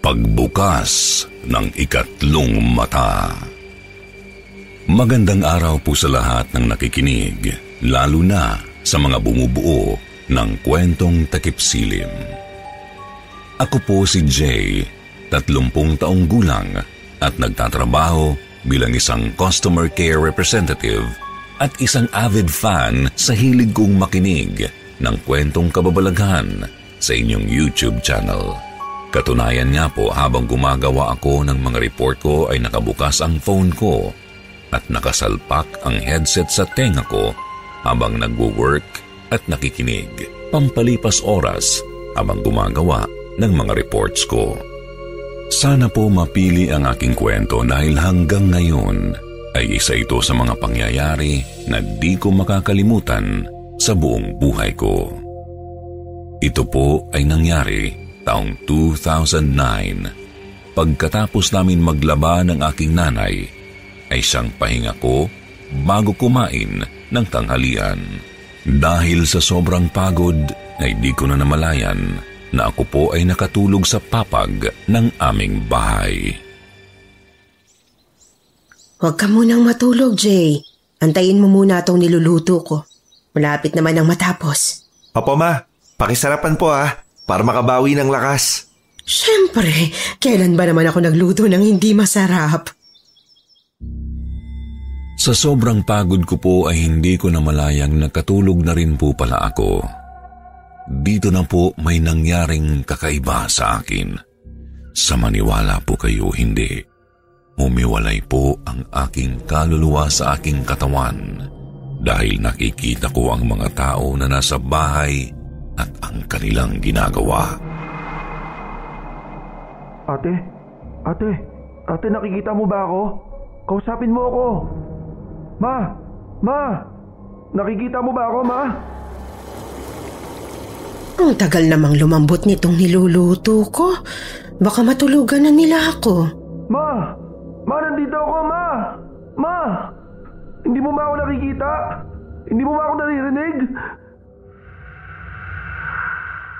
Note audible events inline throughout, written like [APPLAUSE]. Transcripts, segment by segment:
Pagbukas ng ikatlong mata. Magandang araw po sa lahat ng nakikinig, lalo na sa mga bumubuo ng kwentong takipsilim. Ako po si Jay, 30 taong gulang at nagtatrabaho bilang isang customer care representative at isang avid fan sa hilig kong makinig ng kwentong kababalaghan sa inyong YouTube channel. Katunayan nga po habang gumagawa ako ng mga report ko ay nakabukas ang phone ko at nakasalpak ang headset sa tenga ko habang nagwo-work at nakikinig. Pampalipas oras habang gumagawa ng mga reports ko. Sana po mapili ang aking kwento dahil hanggang ngayon ay isa ito sa mga pangyayari na di ko makakalimutan sa buong buhay ko. Ito po ay nangyari taong 2009 pagkatapos namin maglaba ng aking nanay ay siyang pahinga ko bago kumain ng tanghalian. Dahil sa sobrang pagod ay di ko na namalayan na ako po ay nakatulog sa papag ng aming bahay. Huwag ka munang matulog, Jay. Antayin mo muna itong niluluto ko. Malapit naman ang matapos. Opo ma, pakisarapan po ah, para makabawi ng lakas. Siyempre, kailan ba naman ako nagluto ng hindi masarap? Sa sobrang pagod ko po ay hindi ko namalayang nakatulog na rin po pala ako. Dito na po may nangyaring kakaiba sa akin. Sa maniwala po kayo hindi. Umiwalay po ang aking kaluluwa sa aking katawan dahil nakikita ko ang mga tao na nasa bahay at ang kanilang ginagawa. Ate, ate, ate nakikita mo ba ako? Kausapin mo ako. Ma! Ma! Nakikita mo ba ako, Ma? Ang tagal namang lumambot nitong niluluto ko. Baka matulugan na nila ako. Ma! Ma, nandito ako, Ma! Ma! Hindi mo ba ako nakikita? Hindi mo ba ako naririnig?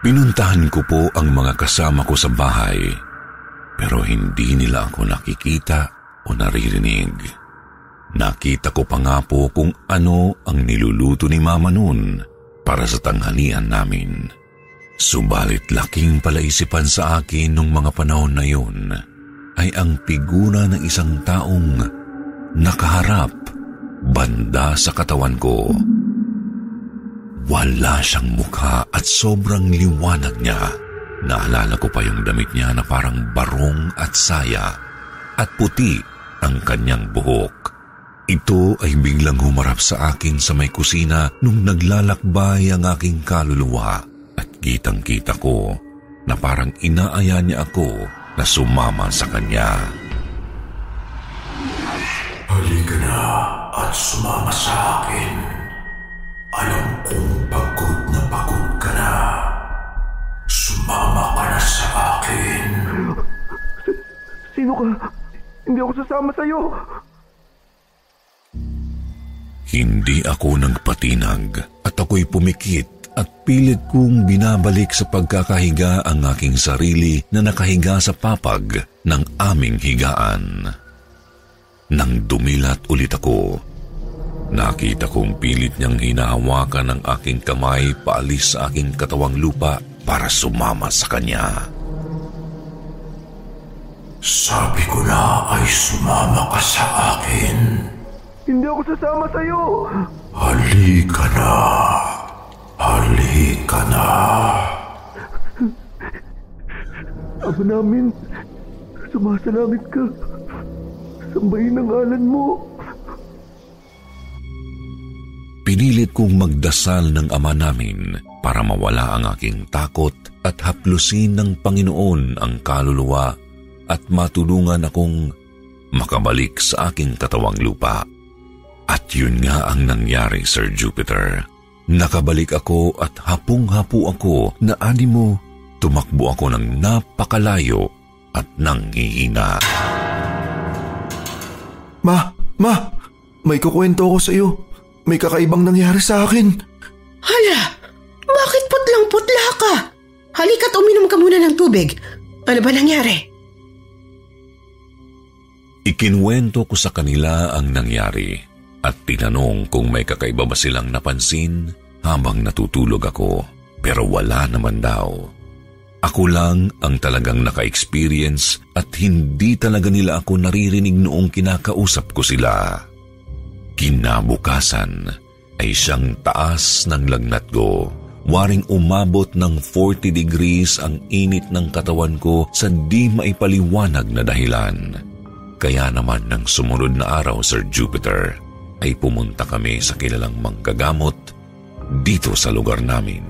Pinuntahan ko po ang mga kasama ko sa bahay pero hindi nila ako nakikita o naririnig. Nakita ko pa nga po kung ano ang niluluto ni Mama noon para sa tanghalian namin. Subalit laking palaisipan sa akin nung mga panahon na yun ay ang figura ng isang taong nakaharap banda sa katawan ko. Wala siyang mukha at sobrang liwanag niya. Naalala ko pa yung damit niya na parang barong at saya at puti ang kanyang buhok. Ito ay biglang humarap sa akin sa may kusina nung naglalakbay ang aking kaluluwa at kitang-kita ko na parang inaaya niya ako na sumama sa kanya. Halika na at sumama sa akin. Alam kong pagod na pagod ka na. Sumama ka na sa akin. Sino ka? Hindi ako sasama sa'yo. Hindi ako nagpatinag at ako'y pumikit at pilit kong binabalik sa pagkakahiga ang aking sarili na nakahiga sa papag ng aming higaan. Nang dumilat ulit ako, nakita kong pilit niyang hinahawakan ang aking kamay paalis sa aking katawang lupa para sumama sa kanya. Sabi ko na ay sumama ka sa akin. Hindi ako sasama sa'yo. Halika na. Halika na. Aba namin, sumasalangit ka. Sambahin ang ngalan mo. Pinilit kong magdasal ng ama namin para mawala ang aking takot at haplusin ng Panginoon ang kaluluwa at matulungan akong makabalik sa aking katawang lupa. At yun nga ang nangyari, Sir Jupiter. Nakabalik ako at hapung-hapu ako na animo, tumakbo ako ng napakalayo at nanghihina. Ma, ma, may kukwento ko sa iyo. May kakaibang nangyari sa akin. Hala, bakit putlang-putla ka? Halika't uminom ka muna ng tubig. Ano ba nangyari? Ikinwento ko sa kanila ang nangyari at tinanong kung may kakaiba ba silang napansin habang natutulog ako pero wala naman daw. Ako lang ang talagang naka-experience at hindi talaga nila ako naririnig noong kinakausap ko sila. Kinabukasan ay siyang taas ng lagnat ko. Waring umabot ng 40 degrees ang init ng katawan ko sa di maipaliwanag na dahilan. Kaya naman ng sumunod na araw, Sir Jupiter, ay pumunta kami sa kilalang manggagamot dito sa lugar namin.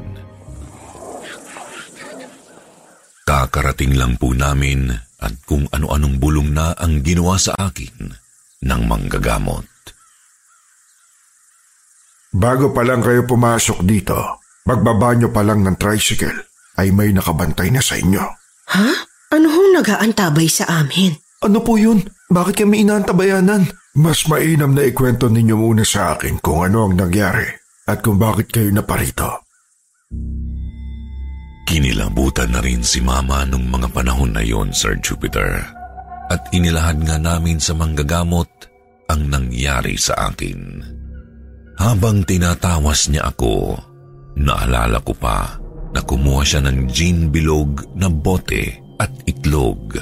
Kakarating lang po namin at kung ano-anong bulong na ang ginawa sa akin ng manggagamot. Bago pa lang kayo pumasok dito, pagbaba nyo pa lang ng tricycle, ay may nakabantay na sa inyo. Ha? Ano hong nag-aantabay sa amin? Ano po yun? Bakit kami inaantabayanan? Mas mainam na ikwento ninyo muna sa akin kung ano ang nangyari at kung bakit kayo naparito. Kinilabutan na rin si Mama nung mga panahon na yon, Sir Jupiter. At inilahad nga namin sa manggagamot ang nangyari sa akin. Habang tinatawas niya ako, naalala ko pa na kumuha siya ng gin bilog na bote at itlog.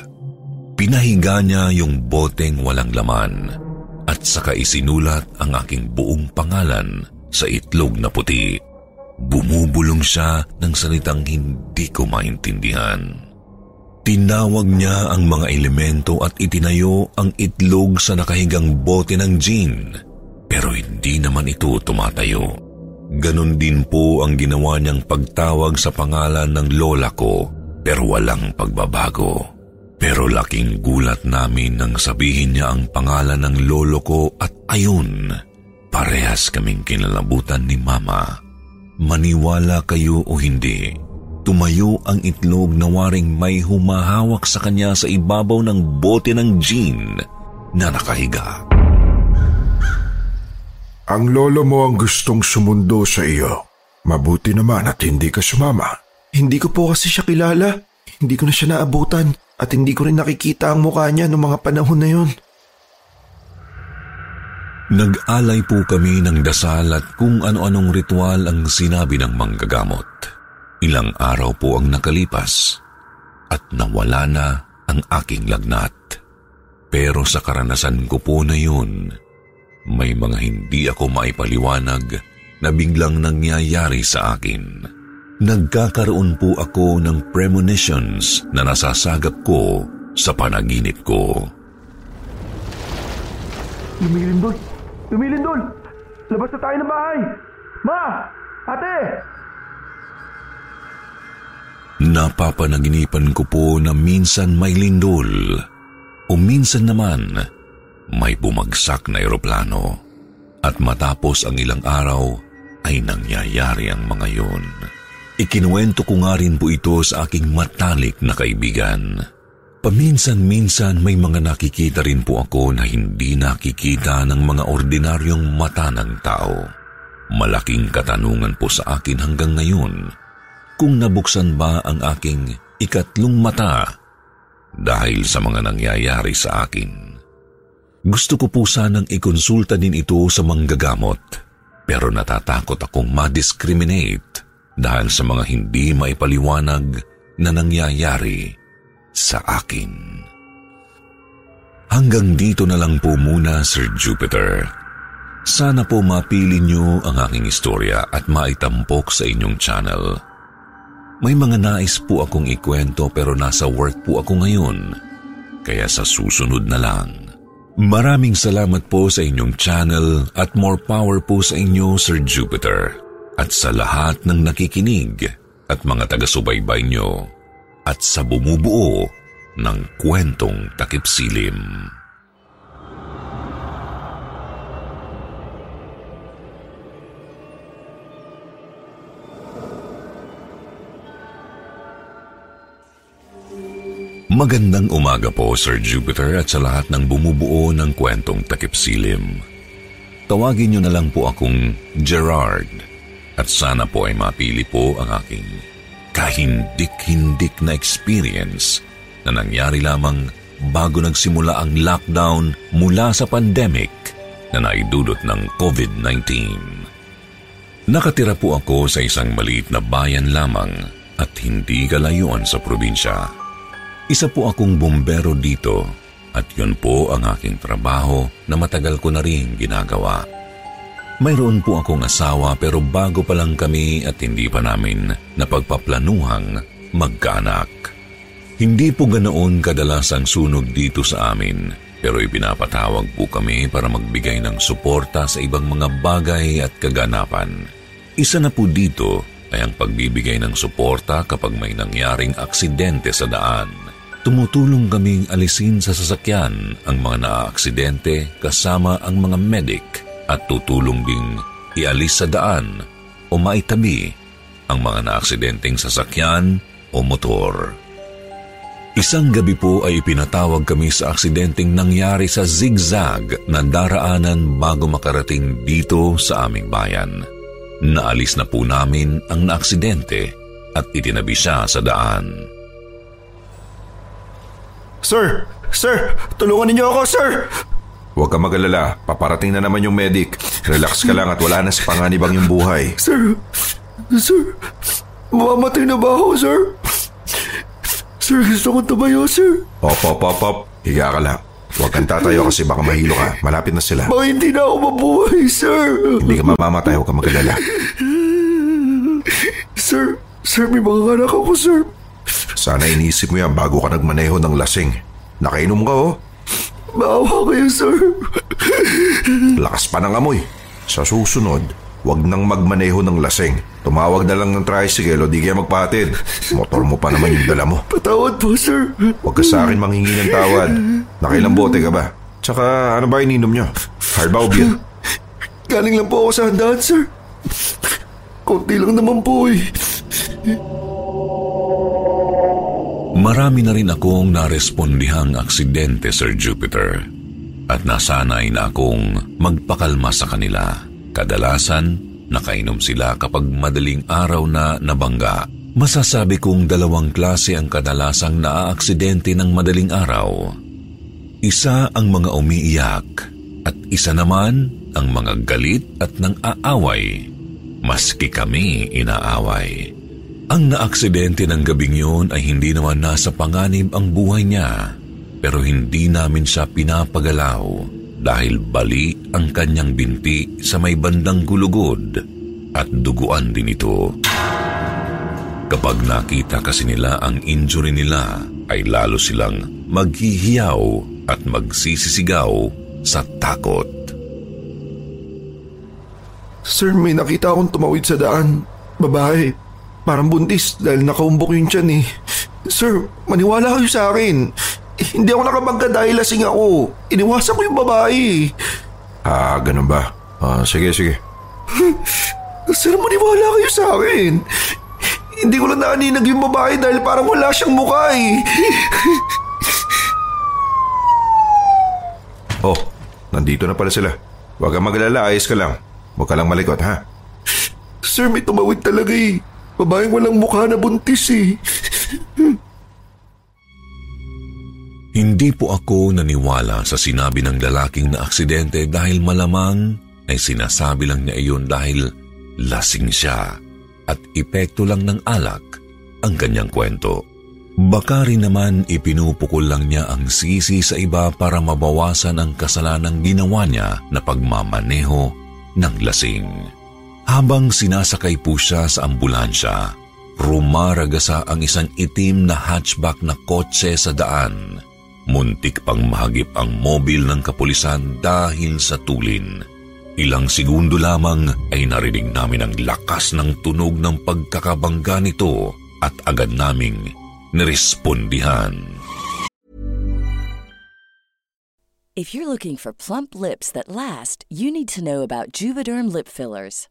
Pinahiga niya yung boteng walang laman at saka isinulat ang aking buong pangalan sa itlog na puti. Bumubulong siya ng salitang hindi ko maintindihan. Tinawag niya ang mga elemento at itinayo ang itlog sa nakahigang bote ng gin pero hindi naman ito tumatayo. Ganon din po ang ginawa niyang pagtawag sa pangalan ng lola ko pero walang pagbabago. Pero laking gulat namin nang sabihin niya ang pangalan ng lolo ko at ayun, parehas kaming kinalabutan ni mama. Maniwala kayo o hindi, tumayo ang itlog na waring may humahawak sa kanya sa ibabaw ng bote ng gin na nakahiga. Ang lolo mo ang gustong sumundo sa iyo. Mabuti naman at hindi ka sumama. Hindi ko po kasi siya kilala. Hindi ko na siya naabutan at hindi ko rin nakikita ang mukha niya noong mga panahon na yun. Nag-alay po kami ng dasal at kung ano-anong ritual ang sinabi ng manggagamot. Ilang araw po ang nakalipas at nawala na ang aking lagnat. Pero sa karanasan ko po na yun, may mga hindi ako maipaliwanag na biglang nangyayari sa akin. Nagkakaroon po ako ng premonitions na nasasagap ko sa panaginip ko. Lumilindol! Lumilindol! Labas na tayo ng bahay! Ma! Ate! Napapanaginipan ko po na minsan may lindol o minsan naman may bumagsak na eroplano at matapos ang ilang araw ay nangyayari ang mga yun. Ikinuwento ko nga rin po ito sa aking matalik na kaibigan. Paminsan-minsan may mga nakikita rin po ako na hindi nakikita ng mga ordinaryong mata ng tao. Malaking katanungan po sa akin hanggang ngayon kung nabuksan ba ang aking ikatlong mata dahil sa mga nangyayari sa akin. Gusto ko po sanang ikonsulta din ito sa manggagamot pero natatakot akong ma-discriminate dahil sa mga hindi maipaliwanag na nangyayari sa akin. Hanggang dito na lang po muna, Sir Jupiter. Sana po mapili niyo ang aking istorya at maitampok sa inyong channel. May mga nais po akong ikwento pero nasa work po ako ngayon. Kaya sa susunod na lang, Maraming salamat po sa inyong channel at more power po sa inyo, Sir Jupiter. at sa lahat ng nakikinig at mga taga-subaybay nyo at sa bumubuo ng kwentong takip silim. Magandang umaga po, Sir Jupiter, at sa lahat ng bumubuo ng kwentong takip silim. Tawagin niyo na lang po akong Gerard at sana po ay mapili po ang aking kahindik-hindik na experience na nangyari lamang bago nagsimula ang lockdown mula sa pandemic na naidudot ng COVID-19. Nakatira po ako sa isang maliit na bayan lamang at hindi kalayuan sa probinsya. Isa po akong bumbero dito at yun po ang aking trabaho na matagal ko na rin ginagawa. Mayroon po akong asawa pero bago pa lang kami at hindi pa namin napagpaplanuhang magkaanak. Hindi po ganoon kadalas ang sunog dito sa amin pero ipinapatawag po kami para magbigay ng suporta sa ibang mga bagay at kaganapan. Isa na po dito ay ang pagbibigay ng suporta kapag may nangyaring aksidente sa daan. Tumutulong kaming alisin sa sasakyan ang mga naaaksidente kasama ang mga medic at tutulong ding ialis sa daan o maitabi ang mga naaksidenteng sasakyan o motor. Isang gabi po ay ipinatawag kami sa aksidenteng nangyari sa zigzag na daraanan bago makarating dito sa aming bayan. Naalis na po namin ang naaksidente at itinabi siya sa daan. Sir! Sir! Tulungan ninyo ako, sir! Huwag ka magalala. Paparating na naman yung medic. Relax ka lang at wala na sa panganibang yung buhay. Sir! Sir! Mamamatay na ba ako, sir? Sir, gusto kong tumayo, sir. Op, op, op, op. Higa ka lang. Huwag kang tatayo kasi baka mahilo ka. Malapit na sila. Baka hindi na ako mabuhay, sir. Hindi ka mamamatay. Huwag ka magalala. Sir, sir, may mga anak ako, sir. Sana inisip mo yan bago ka nagmaneho ng lasing. Nakainom ka oh. Maawa kayo, sir. Lakas pa ng amoy. Sa susunod, wag nang magmaneho ng lasing. Tumawag na lang ng tricycle o di kaya magpatid. Motor mo pa naman yung dala mo. Patawad po, sir. Huwag ka sa akin manghingi ng tawad. Nakailang bote ka ba? Tsaka ano ba ininom nyo? Hard ba o beer? Galing lang po ako sa handaan, sir. Kunti lang naman po eh. Marami na rin akong narespondihang aksidente, Sir Jupiter. At nasanay na akong magpakalma sa kanila. Kadalasan, nakainom sila kapag madaling araw na nabangga. Masasabi kong dalawang klase ang kadalasang naaaksidente ng madaling araw. Isa ang mga umiiyak at isa naman ang mga galit at nang aaway. Maski kami inaaway. Ang naaksidente ng gabing yun ay hindi naman nasa panganib ang buhay niya pero hindi namin siya pinapagalaw dahil bali ang kanyang binti sa may bandang gulugod at duguan din ito. Kapag nakita kasi nila ang injury nila ay lalo silang maghihiyaw at magsisisigaw sa takot. Sir, may nakita akong tumawid sa daan. Babae. Parang buntis dahil nakaumbok yung tiyan eh. Sir, maniwala kayo sa akin. Hindi ako nakabangga dahil lasing ako. Iniwasan ko yung babae. Ah, ganun ba? Ah, sige, sige. [LAUGHS] Sir, maniwala kayo sa akin. Hindi ko lang naaninag yung babae dahil parang wala siyang mukha eh. [LAUGHS] oh, nandito na pala sila. Huwag kang magalala, ayos ka lang. Huwag ka lang malikot, ha? Sir, may tumawid talaga eh. Babaeng walang mukha na buntis eh. Hindi po ako naniwala sa sinabi ng lalaking na aksidente dahil malamang ay sinasabi lang niya iyon dahil lasing siya at epekto lang ng alak ang kanyang kwento. Baka rin naman ipinupukol lang niya ang sisi sa iba para mabawasan ang kasalanang ginawa niya na pagmamaneho ng lasing. Habang sinasakay po siya sa ambulansya, rumaragasa ang isang itim na hatchback na kotse sa daan. Muntik pang mahagip ang mobil ng kapulisan dahil sa tulin. Ilang segundo lamang ay narinig namin ang lakas ng tunog ng pagkakabangga nito at agad naming nirespondihan. If you're looking for plump lips that last, you need to know about Juvederm lip fillers.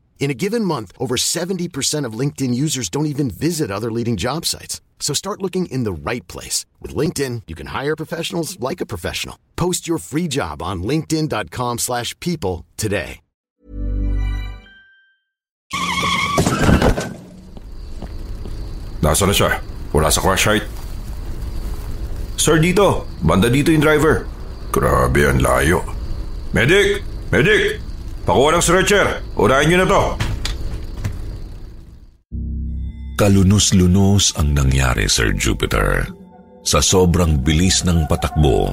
In a given month, over 70% of LinkedIn users don't even visit other leading job sites. So start looking in the right place. With LinkedIn, you can hire professionals like a professional. Post your free job on linkedin.com slash people today. Nasaan na siya? Wala sa site. Sir, dito. Banda dito yung driver. Grabe, ang layo. Medic! Medic! Pakuha ng stretcher. Unahin niyo na to. Kalunos-lunos ang nangyari, Sir Jupiter. Sa sobrang bilis ng patakbo,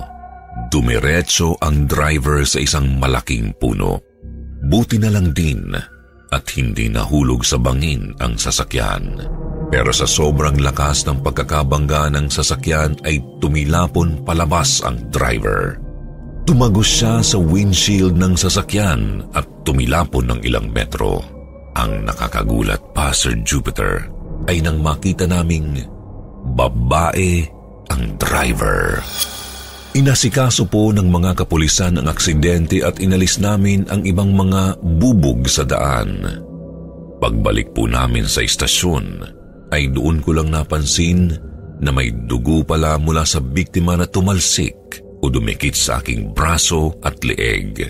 dumiretso ang driver sa isang malaking puno. Buti na lang din at hindi nahulog sa bangin ang sasakyan. Pero sa sobrang lakas ng pagkakabangga ng sasakyan ay tumilapon palabas ang driver. Tumagos siya sa windshield ng sasakyan at tumilapon ng ilang metro. Ang nakakagulat pa, Sir Jupiter, ay nang makita naming babae ang driver. Inasikaso po ng mga kapulisan ang aksidente at inalis namin ang ibang mga bubog sa daan. Pagbalik po namin sa istasyon, ay doon ko lang napansin na may dugo pala mula sa biktima na tumalsik o dumikit sa aking braso at leeg.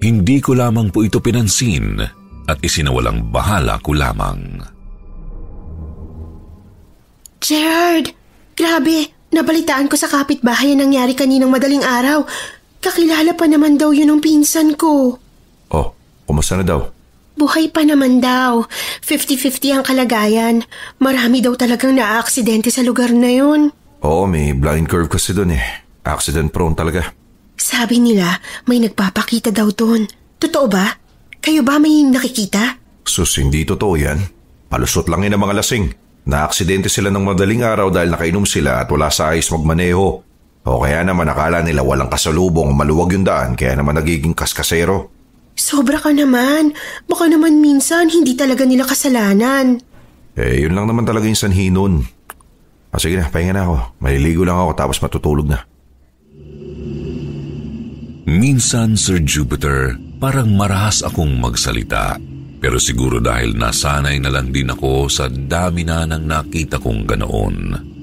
Hindi ko lamang po ito pinansin at isinawalang bahala ko lamang. Gerard! Grabe! Nabalitaan ko sa kapitbahay ang nangyari kaninang madaling araw. Kakilala pa naman daw yun ng pinsan ko. Oh, kumusta na daw? Buhay pa naman daw. 50-50 ang kalagayan. Marami daw talagang naaaksidente sa lugar na yun. Oo, may blind curve kasi doon eh. Accident prone talaga. Sabi nila, may nagpapakita daw doon. Totoo ba? Kayo ba may nakikita? Sus, hindi totoo yan. Palusot lang yan ang mga lasing. Naaksidente sila ng madaling araw dahil nakainom sila at wala sa ayos magmaneho. O kaya naman akala nila walang kasalubong maluwag yung daan kaya naman nagiging kaskasero. Sobra ka naman. Baka naman minsan hindi talaga nila kasalanan. Eh, yun lang naman talaga yung sanhi nun. Ah, sige na, pahinga na ako. Maliligo lang ako tapos matutulog na. Minsan, Sir Jupiter, parang marahas akong magsalita. Pero siguro dahil nasanay na lang din ako sa dami na nang nakita kong ganoon.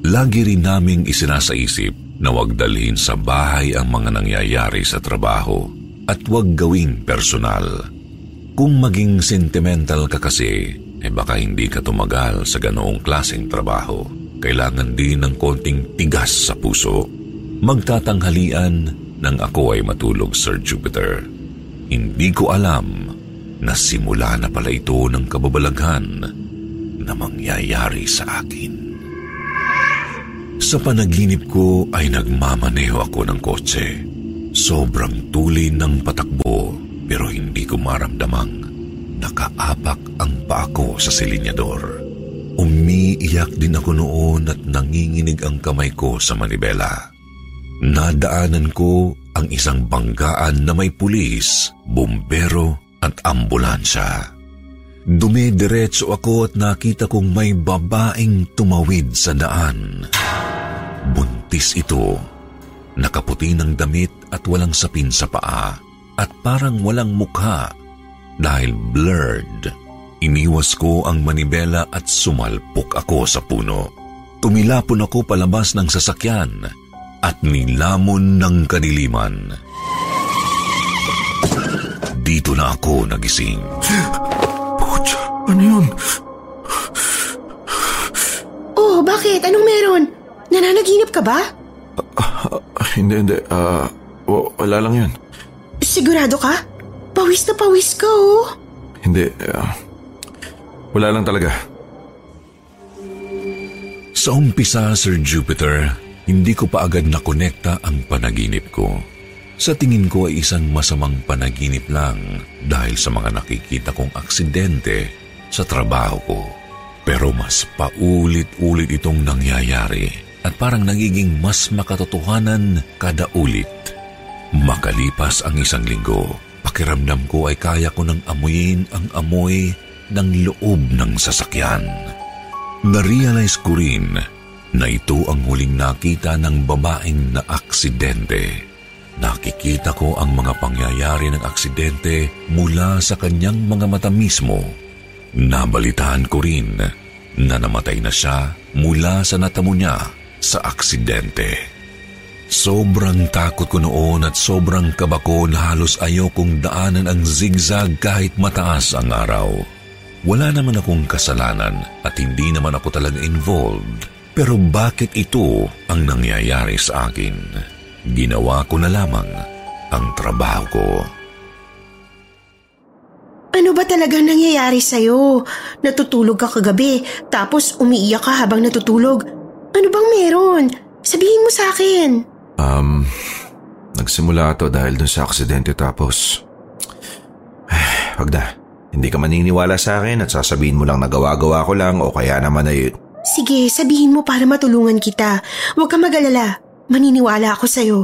Lagi rin naming isinasaisip na wag dalhin sa bahay ang mga nangyayari sa trabaho at wag gawing personal. Kung maging sentimental ka kasi, eh baka hindi ka tumagal sa ganoong klaseng trabaho. Kailangan din ng konting tigas sa puso. Magtatanghalian nang ako ay matulog, Sir Jupiter. Hindi ko alam na simula na pala ito ng kababalaghan na mangyayari sa akin. Sa panaginip ko ay nagmamaneho ako ng kotse. Sobrang tuloy ng patakbo pero hindi ko maramdamang nakaapak ang paa sa silinyador. Umiiyak din ako noon at nanginginig ang kamay ko sa manibela. Nadaanan ko ang isang banggaan na may pulis, bumbero at ambulansya. Dumidiretso ako at nakita kong may babaeng tumawid sa daan. Buntis ito. Nakaputi ng damit at walang sapin sa paa at parang walang mukha dahil blurred. Iniwas ko ang manibela at sumalpok ako sa puno. Tumilapon ako palabas ng sasakyan at nilamon ng kadiliman. Dito na ako nagising. Pucha, ano yun? Oh, bakit? Anong meron? Nananaginip ka ba? Ah, hindi, hindi. Ah, wa- wala lang yun. Sigurado ka? Pawis na pawis ka, oh. Hindi. ah, wala lang talaga. Sa umpisa, Sir Jupiter, hindi ko pa agad nakonekta ang panaginip ko. Sa tingin ko ay isang masamang panaginip lang dahil sa mga nakikita kong aksidente sa trabaho ko. Pero mas paulit-ulit itong nangyayari at parang nagiging mas makatotohanan kada ulit. Makalipas ang isang linggo, pakiramdam ko ay kaya ko nang amuyin ang amoy ng loob ng sasakyan. Narealize ko rin na ito ang huling nakita ng babaeng na aksidente. Nakikita ko ang mga pangyayari ng aksidente mula sa kanyang mga mata mismo. Nabalitaan ko rin na namatay na siya mula sa natamo niya sa aksidente. Sobrang takot ko noon at sobrang kaba ko na halos ayokong daanan ang zigzag kahit mataas ang araw. Wala naman akong kasalanan at hindi naman ako talaga involved. Pero bakit ito ang nangyayari sa akin? Ginawa ko na lamang ang trabaho ko. Ano ba talagang nangyayari sa'yo? Natutulog ka kagabi, tapos umiiyak ka habang natutulog. Ano bang meron? Sabihin mo sa akin. Um, nagsimula to dahil dun sa aksidente tapos... Eh, wag na. Hindi ka maniniwala sa akin at sasabihin mo lang na gawa-gawa ko lang o kaya naman ay... Sige, sabihin mo para matulungan kita. Huwag ka mag-alala. Maniniwala ako sa'yo.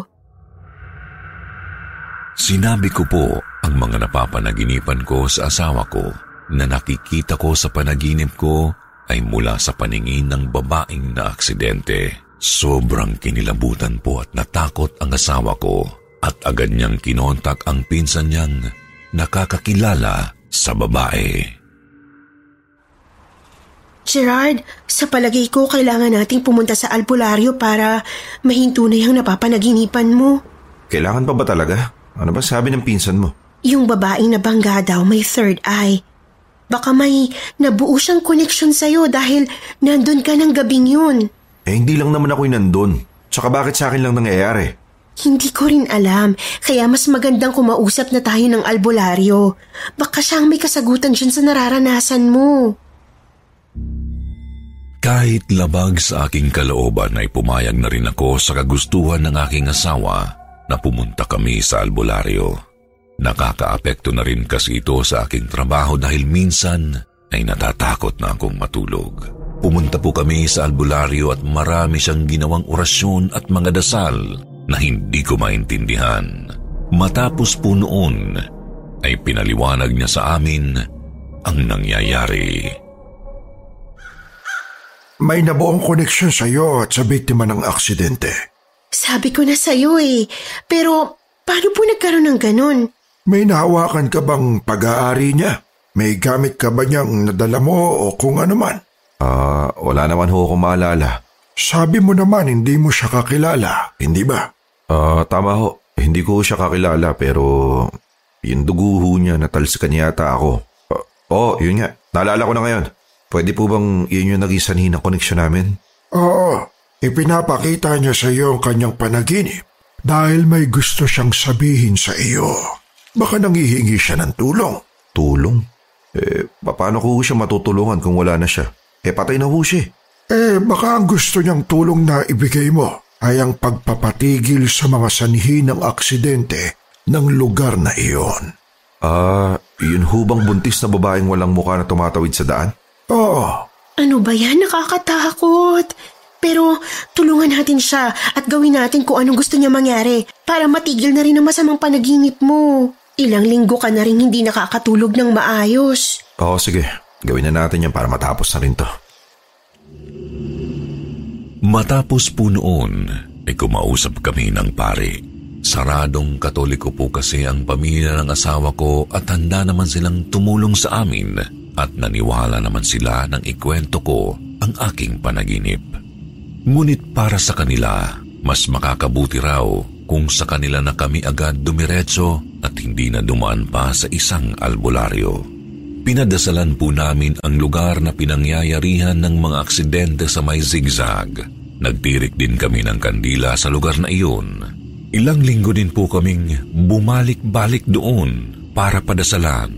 Sinabi ko po ang mga napapanaginipan ko sa asawa ko na nakikita ko sa panaginip ko ay mula sa paningin ng babaeng na aksidente. Sobrang kinilabutan po at natakot ang asawa ko at agad niyang kinontak ang pinsan niyang nakakakilala sa babae. Gerard, sa palagay ko kailangan nating pumunta sa albularyo para mahinto na yung napapanaginipan mo. Kailangan pa ba talaga? Ano ba sabi ng pinsan mo? Yung babaeng nabangga daw may third eye. Baka may nabuo siyang connection sa'yo dahil nandun ka ng gabing yun. Eh hindi lang naman ako'y nandun. Tsaka bakit sa akin lang nangyayari? Hindi ko rin alam, kaya mas magandang kumausap na tayo ng albularyo. Baka siyang may kasagutan dyan sa nararanasan mo. Kahit labag sa aking kalooban ay pumayag na rin ako sa kagustuhan ng aking asawa na pumunta kami sa albularyo. Nakakaapekto na rin kasi ito sa aking trabaho dahil minsan ay natatakot na akong matulog. Pumunta po kami sa albularyo at marami siyang ginawang orasyon at mga dasal na hindi ko maintindihan. Matapos po noon ay pinaliwanag niya sa amin ang nangyayari. May nabuong koneksyon sa iyo at sa biktima ng aksidente. Sabi ko na sa'yo eh, pero paano po nagkaroon ng ganun? May nahawakan ka bang pag-aari niya? May gamit ka ba niyang nadala mo o kung ano man? Ah, wala naman ho akong maalala. Sabi mo naman hindi mo siya kakilala, hindi ba? Ah, tama ho. Hindi ko siya kakilala pero yung dugo ho niya natalsikan yata ako. Ah, oh, yun nga. Naalala ko na ngayon. Pwede po bang yun yung naging sanhi ng koneksyon namin? Oo, ipinapakita niya sa iyo ang kanyang panaginip dahil may gusto siyang sabihin sa iyo. Baka nangihingi siya ng tulong. Tulong? Eh, paano ko siya matutulungan kung wala na siya? Eh, patay na ho siya. Eh, baka ang gusto niyang tulong na ibigay mo ay ang pagpapatigil sa mga sanhi ng aksidente ng lugar na iyon. Ah, yun ho bang buntis na babaeng walang mukha na tumatawid sa daan? Oo, Ano ba yan? Nakakatakot. Pero tulungan natin siya at gawin natin kung anong gusto niya mangyari para matigil na rin ang masamang panaginip mo. Ilang linggo ka na rin hindi nakakatulog ng maayos. Oo, sige. Gawin na natin yan para matapos na rin to. Matapos po noon, ay kumausap kami ng pare. Saradong katoliko po kasi ang pamilya ng asawa ko at handa naman silang tumulong sa amin at naniwala naman sila nang ikwento ko ang aking panaginip. Ngunit para sa kanila, mas makakabuti raw kung sa kanila na kami agad dumiretso at hindi na dumaan pa sa isang albularyo. Pinadasalan po namin ang lugar na pinangyayarihan ng mga aksidente sa may zigzag. Nagtirik din kami ng kandila sa lugar na iyon. Ilang linggo din po kaming bumalik-balik doon para padasalan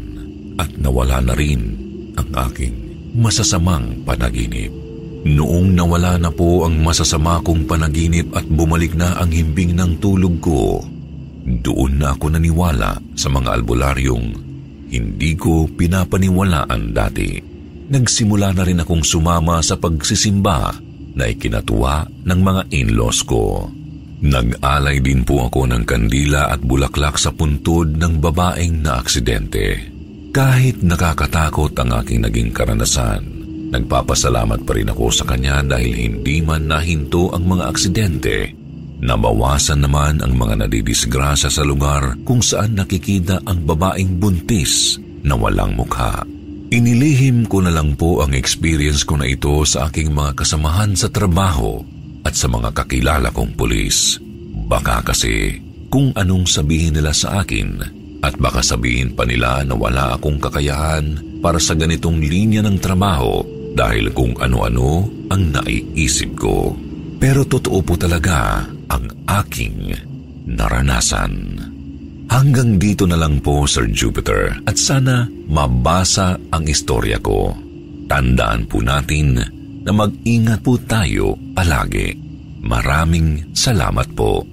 at nawala na rin ang aking masasamang panaginip. Noong nawala na po ang masasama kong panaginip at bumalik na ang himbing ng tulog ko, doon na ako naniwala sa mga albularyong hindi ko pinapaniwalaan dati. Nagsimula na rin akong sumama sa pagsisimba na ikinatuwa ng mga in-laws ko. Nag-alay din po ako ng kandila at bulaklak sa puntod ng babaeng na aksidente. Kahit nakakatakot ang aking naging karanasan, nagpapasalamat pa rin ako sa kanya dahil hindi man nahinto ang mga aksidente, nabawasan naman ang mga nadidisgrasya sa lugar kung saan nakikita ang babaeng buntis na walang mukha. Inilihim ko na lang po ang experience ko na ito sa aking mga kasamahan sa trabaho at sa mga kakilala kong pulis. Baka kasi kung anong sabihin nila sa akin at baka sabihin pa nila na wala akong kakayahan para sa ganitong linya ng trabaho dahil kung ano-ano ang naiisip ko. Pero totoo po talaga ang aking naranasan. Hanggang dito na lang po, Sir Jupiter, at sana mabasa ang istorya ko. Tandaan po natin na mag-ingat po tayo palagi. Maraming salamat po.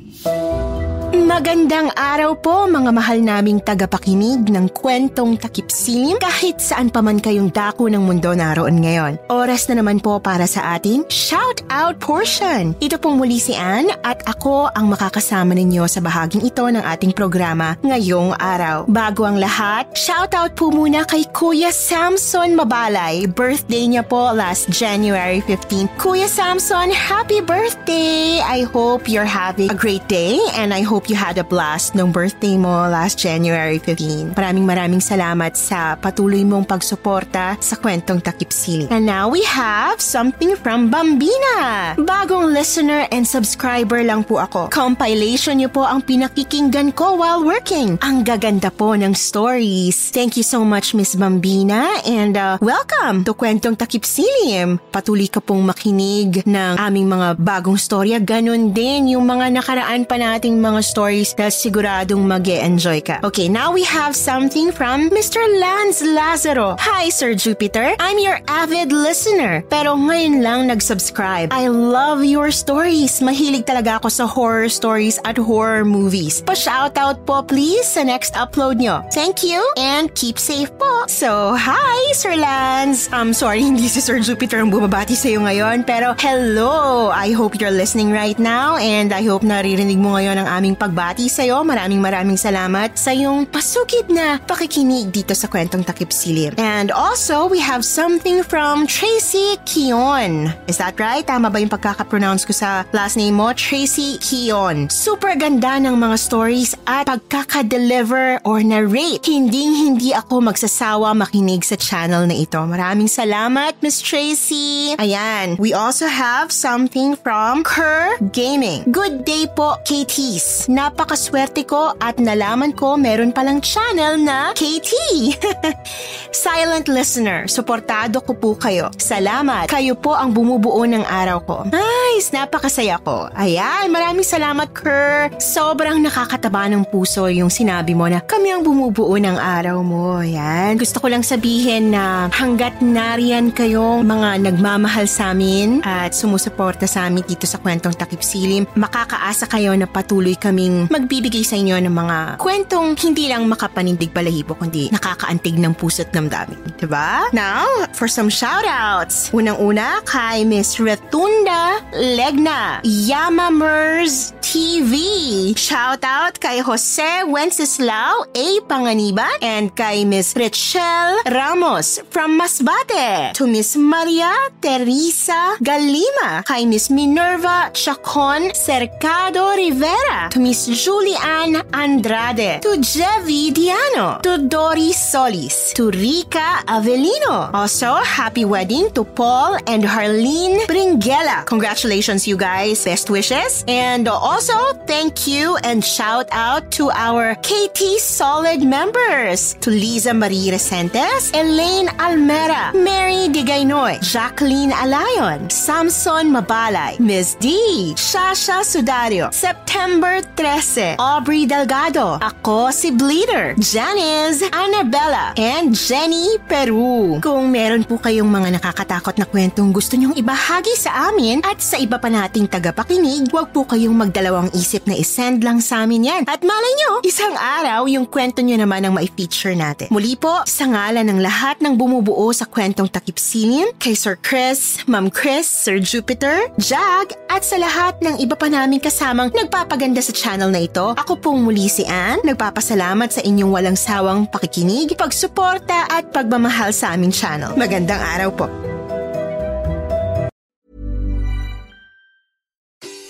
Magandang araw po mga mahal naming tagapakinig ng kwentong takipsilim kahit saan pa man kayong dako ng mundo naroon ngayon. Oras na naman po para sa ating shout out portion. Ito pong muli si Anne at ako ang makakasama ninyo sa bahaging ito ng ating programa ngayong araw. Bago ang lahat, shout out po muna kay Kuya Samson Mabalay. Birthday niya po last January 15. Kuya Samson, happy birthday! I hope you're having a great day and I hope you had a blast nung birthday mo last January 15. Maraming maraming salamat sa patuloy mong pagsuporta sa kwentong takip sili. And now we have something from Bambina. Bagong listener and subscriber lang po ako. Compilation niyo po ang pinakikinggan ko while working. Ang gaganda po ng stories. Thank you so much Miss Bambina and uh, welcome to Kwentong Takip Silim. Patuloy ka pong makinig ng aming mga bagong storya. Ganon din yung mga nakaraan pa nating mga stories na siguradong mag enjoy ka. Okay, now we have something from Mr. Lance Lazaro. Hi, Sir Jupiter. I'm your avid listener. Pero ngayon lang nag-subscribe. I love your stories. Mahilig talaga ako sa horror stories at horror movies. Pa-shoutout po please sa next upload nyo. Thank you and keep safe po. So, hi, Sir Lance. I'm sorry, [LAUGHS] hindi si Sir Jupiter ang bumabati sa'yo ngayon. Pero hello! I hope you're listening right now and I hope naririnig mo ngayon ang aming pagbati sa'yo. Maraming maraming salamat sa iyong pasugid na pakikinig dito sa Kwentong Takip Silim. And also, we have something from Tracy Kion. Is that right? Tama ba yung pagkakapronounce ko sa last name mo? Tracy Kion. Super ganda ng mga stories at pagkakadeliver or narrate. Hindi hindi ako magsasawa makinig sa channel na ito. Maraming salamat, Miss Tracy. Ayan. We also have something from Kerr Gaming. Good day po, KTs. Napakaswerte ko at nalaman ko meron palang channel na KT. [LAUGHS] Silent listener, suportado ko po kayo. Salamat. Kayo po ang bumubuo ng araw ko. Nice! Napakasaya ko. Ayan, maraming salamat, Kerr. Sobrang nakakataba ng puso yung sinabi mo na kami ang bumubuo ng araw mo. Ayan. Gusto ko lang sabihin na hanggat nariyan kayong mga nagmamahal sa amin at sumusuporta sa amin dito sa kwentong Takip Silim, makakaasa kayo na patuloy kaming magbibigay sa inyo ng mga kwentong hindi lang makapanindig balahibo kundi nakakaantig ng puso't damdamin. Diba? Now, for some shoutouts. Unang-una kay Miss Retunda Legna, Yamamers TV. Shoutout kay Jose Wenceslao A. Panganiban and kay Miss Richelle Ramos from Masbate. To Miss Maria Teresa Galima, kay Miss Minerva Chacon Cercado Rivera, to Miss Julian Andrade, to Jevi Diano, to Doris Solis, to Rica Avelino. Also, happy wedding to Paul and Harlene Bringela. Congratulations, you guys. Best wishes. And also, thank you and shout out to our KT Solid members, to Lisa Marie Resentes, Elaine Almera, Mary Digaynoy, Jacqueline Alayon, Samson Mabalay, Ms. D, Shasha Sudario, September 13, Aubrey Delgado, ako si Bleeder, Janice, Annabella, and Jenny Peru. Kung meron po kayong mga nakakatakot na kwentong gusto nyong ibahagi sa amin at sa iba pa nating tagapakinig, huwag po kayong magdalawang isip na isend lang sa amin yan. At malay nyo, isang araw yung kwento nyo naman ang mai-feature natin. Muli po, sa ngalan ng lahat ng bumubuo sa kwentong takip silin, kay Sir Chris, Ma'am Chris, Sir Jupiter, Jag, at sa lahat ng iba pa naming kasamang nagpapaganda sa channel na ito, ako pong muli si Ann, nagpapasalamat sa inyong walang sawang pakikinig, pagsuporta at pagmamahal sa aming channel. Magandang araw po.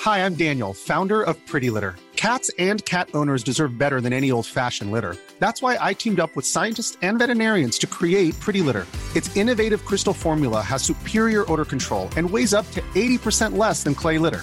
Hi, I'm Daniel, founder of Pretty Litter. Cats and cat owners deserve better than any old fashioned litter. That's why I teamed up with scientists and veterinarians to create Pretty Litter. Its innovative crystal formula has superior odor control and weighs up to 80% less than clay litter.